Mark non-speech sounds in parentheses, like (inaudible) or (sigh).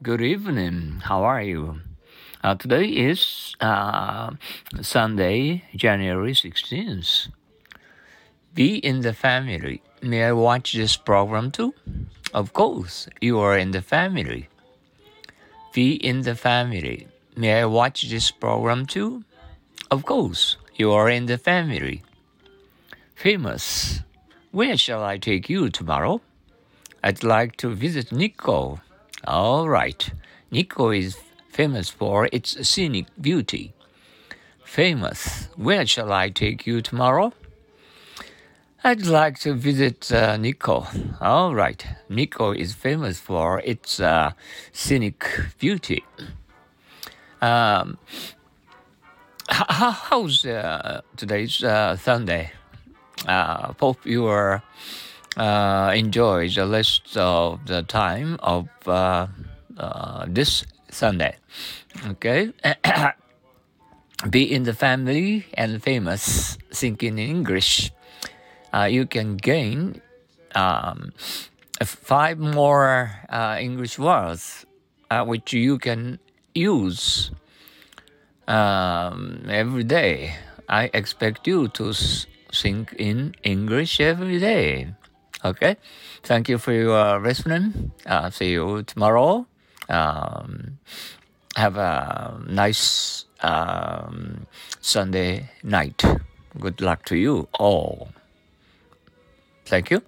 Good evening. How are you? Uh, today is uh, Sunday, January 16th. Be in the family. May I watch this program too? Of course, you are in the family. Be in the family. May I watch this program too? Of course, you are in the family. Famous. Where shall I take you tomorrow? I'd like to visit Nikko. All right. Nikko is famous for its scenic beauty. Famous. Where shall I take you tomorrow? I'd like to visit uh, Nikko. All right. Nikko is famous for its uh, scenic beauty. Um, how, how's uh, today's uh, Sunday? Uh, hope you are uh, enjoy the rest of the time of uh, uh, this Sunday. Okay. (coughs) Be in the family and famous. Thinking in English. Uh, you can gain um, five more uh, English words uh, which you can use um, every day. I expect you to think in English every day. Okay. Thank you for your listening. Uh, see you tomorrow. Um, have a nice um, Sunday night. Good luck to you all. Thank you.